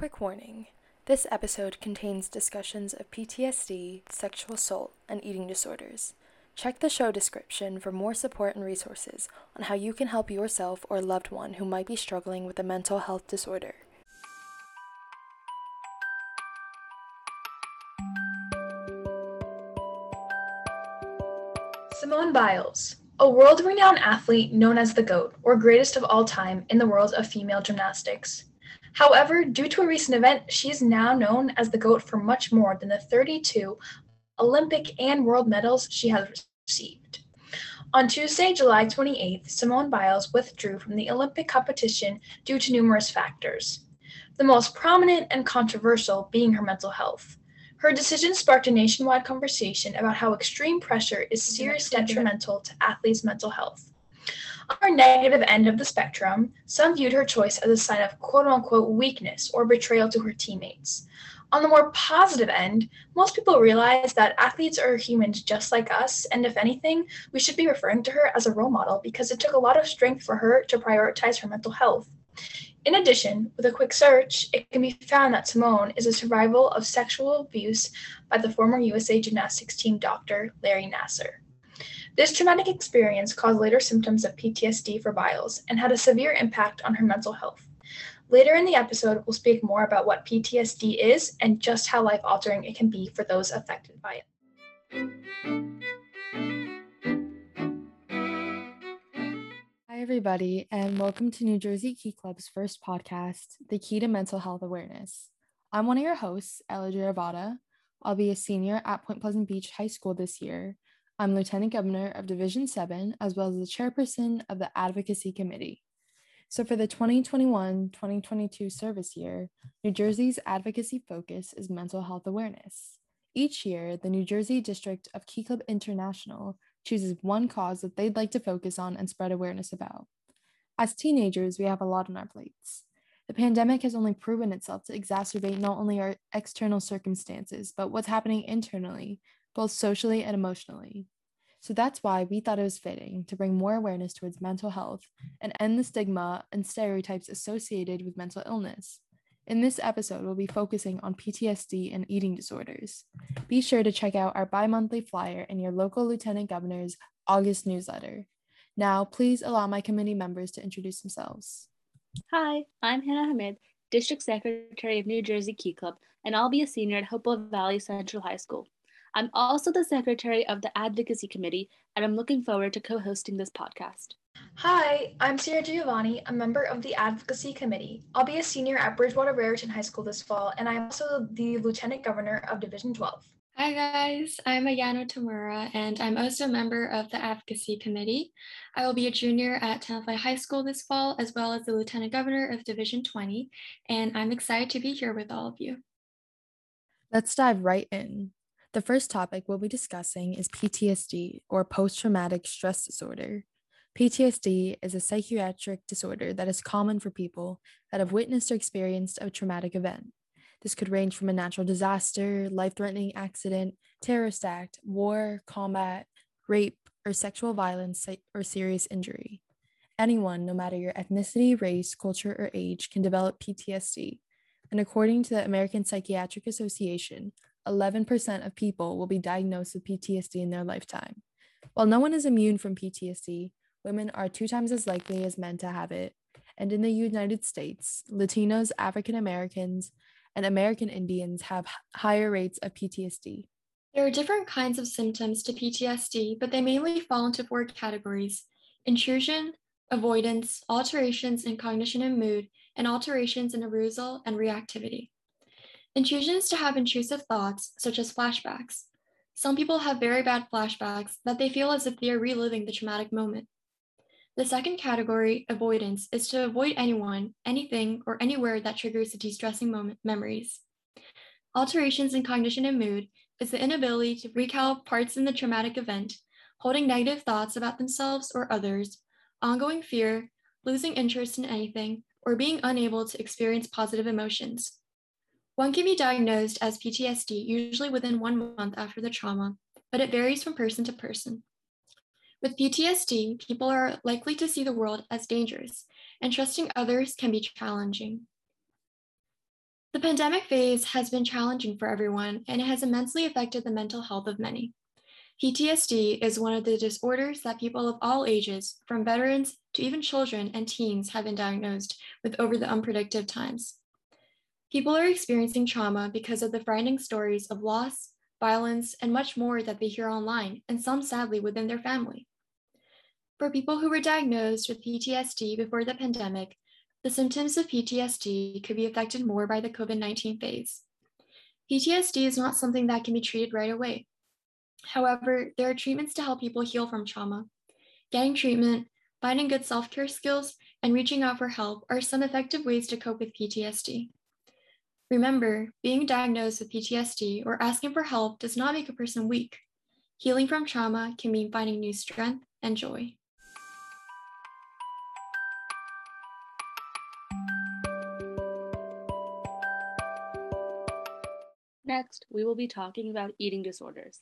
Quick warning this episode contains discussions of PTSD, sexual assault, and eating disorders. Check the show description for more support and resources on how you can help yourself or loved one who might be struggling with a mental health disorder. Simone Biles, a world renowned athlete known as the GOAT, or greatest of all time in the world of female gymnastics. However, due to a recent event, she is now known as the GOAT for much more than the 32 Olympic and world medals she has received. On Tuesday, July 28th, Simone Biles withdrew from the Olympic competition due to numerous factors, the most prominent and controversial being her mental health. Her decision sparked a nationwide conversation about how extreme pressure is seriously detrimental to athletes' mental health. Her negative end of the spectrum, some viewed her choice as a sign of quote unquote weakness or betrayal to her teammates. On the more positive end, most people realize that athletes are humans just like us, and if anything, we should be referring to her as a role model because it took a lot of strength for her to prioritize her mental health. In addition, with a quick search, it can be found that Simone is a survival of sexual abuse by the former USA gymnastics team doctor Larry Nassar. This traumatic experience caused later symptoms of PTSD for Biles and had a severe impact on her mental health. Later in the episode, we'll speak more about what PTSD is and just how life altering it can be for those affected by it. Hi, everybody, and welcome to New Jersey Key Club's first podcast, The Key to Mental Health Awareness. I'm one of your hosts, Ella Jaravata. I'll be a senior at Point Pleasant Beach High School this year. I'm Lieutenant Governor of Division 7, as well as the chairperson of the Advocacy Committee. So, for the 2021 2022 service year, New Jersey's advocacy focus is mental health awareness. Each year, the New Jersey District of Key Club International chooses one cause that they'd like to focus on and spread awareness about. As teenagers, we have a lot on our plates. The pandemic has only proven itself to exacerbate not only our external circumstances, but what's happening internally, both socially and emotionally. So that's why we thought it was fitting to bring more awareness towards mental health and end the stigma and stereotypes associated with mental illness. In this episode, we'll be focusing on PTSD and eating disorders. Be sure to check out our bi monthly flyer in your local Lieutenant Governor's August newsletter. Now, please allow my committee members to introduce themselves. Hi, I'm Hana Hamid, District Secretary of New Jersey Key Club, and I'll be a senior at Hopewell Valley Central High School. I'm also the Secretary of the Advocacy Committee, and I'm looking forward to co hosting this podcast. Hi, I'm Sierra Giovanni, a member of the Advocacy Committee. I'll be a senior at Bridgewater Raritan High School this fall, and I'm also the Lieutenant Governor of Division 12. Hi guys, I'm Ayano Tamura, and I'm also a member of the Advocacy Committee. I will be a junior at Tenafly High School this fall, as well as the Lieutenant Governor of Division 20, and I'm excited to be here with all of you. Let's dive right in. The first topic we'll be discussing is PTSD, or post traumatic stress disorder. PTSD is a psychiatric disorder that is common for people that have witnessed or experienced a traumatic event. This could range from a natural disaster, life threatening accident, terrorist act, war, combat, rape, or sexual violence or serious injury. Anyone, no matter your ethnicity, race, culture, or age, can develop PTSD. And according to the American Psychiatric Association, 11% of people will be diagnosed with PTSD in their lifetime. While no one is immune from PTSD, women are two times as likely as men to have it. And in the United States, Latinos, African Americans, and American Indians have higher rates of PTSD. There are different kinds of symptoms to PTSD, but they mainly fall into four categories intrusion, avoidance, alterations in cognition and mood, and alterations in arousal and reactivity. Intrusion is to have intrusive thoughts, such as flashbacks. Some people have very bad flashbacks that they feel as if they are reliving the traumatic moment. The second category, avoidance, is to avoid anyone, anything, or anywhere that triggers the de-stressing moment memories. Alterations in cognition and mood is the inability to recall parts in the traumatic event, holding negative thoughts about themselves or others, ongoing fear, losing interest in anything, or being unable to experience positive emotions. One can be diagnosed as PTSD usually within one month after the trauma, but it varies from person to person. With PTSD, people are likely to see the world as dangerous, and trusting others can be challenging. The pandemic phase has been challenging for everyone and it has immensely affected the mental health of many. PTSD is one of the disorders that people of all ages, from veterans to even children and teens, have been diagnosed with over the unpredictable times. People are experiencing trauma because of the frightening stories of loss, violence, and much more that they hear online, and some sadly within their family. For people who were diagnosed with PTSD before the pandemic, the symptoms of PTSD could be affected more by the COVID 19 phase. PTSD is not something that can be treated right away. However, there are treatments to help people heal from trauma. Getting treatment, finding good self care skills, and reaching out for help are some effective ways to cope with PTSD. Remember, being diagnosed with PTSD or asking for help does not make a person weak. Healing from trauma can mean finding new strength and joy. Next, we will be talking about eating disorders.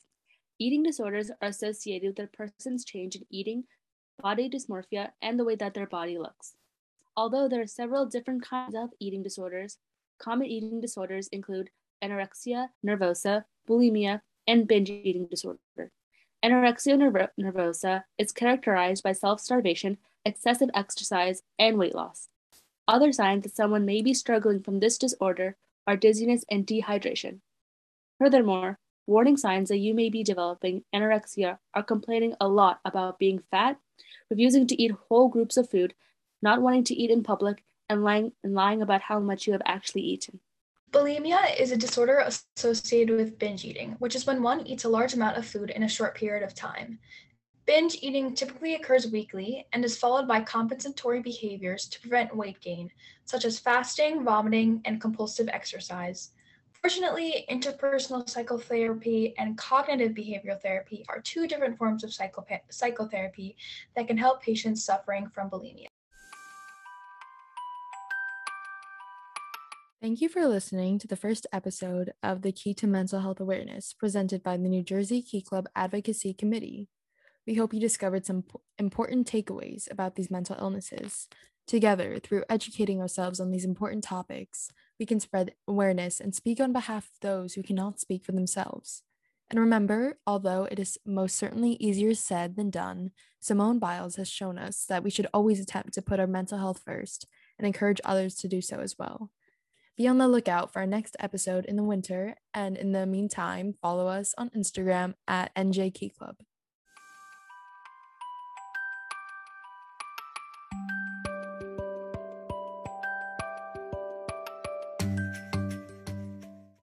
Eating disorders are associated with a person's change in eating, body dysmorphia, and the way that their body looks. Although there are several different kinds of eating disorders, common eating disorders include anorexia nervosa, bulimia, and binge eating disorder. Anorexia nerv- nervosa is characterized by self starvation, excessive exercise, and weight loss. Other signs that someone may be struggling from this disorder are dizziness and dehydration. Furthermore, warning signs that you may be developing anorexia are complaining a lot about being fat, refusing to eat whole groups of food, not wanting to eat in public, and lying, and lying about how much you have actually eaten. Bulimia is a disorder associated with binge eating, which is when one eats a large amount of food in a short period of time. Binge eating typically occurs weekly and is followed by compensatory behaviors to prevent weight gain, such as fasting, vomiting, and compulsive exercise. Fortunately, interpersonal psychotherapy and cognitive behavioral therapy are two different forms of psychotherapy that can help patients suffering from bulimia. Thank you for listening to the first episode of the Key to Mental Health Awareness presented by the New Jersey Key Club Advocacy Committee. We hope you discovered some important takeaways about these mental illnesses. Together, through educating ourselves on these important topics, we can spread awareness and speak on behalf of those who cannot speak for themselves. And remember, although it is most certainly easier said than done, Simone Biles has shown us that we should always attempt to put our mental health first and encourage others to do so as well. Be on the lookout for our next episode in the winter, and in the meantime, follow us on Instagram at NJ Club.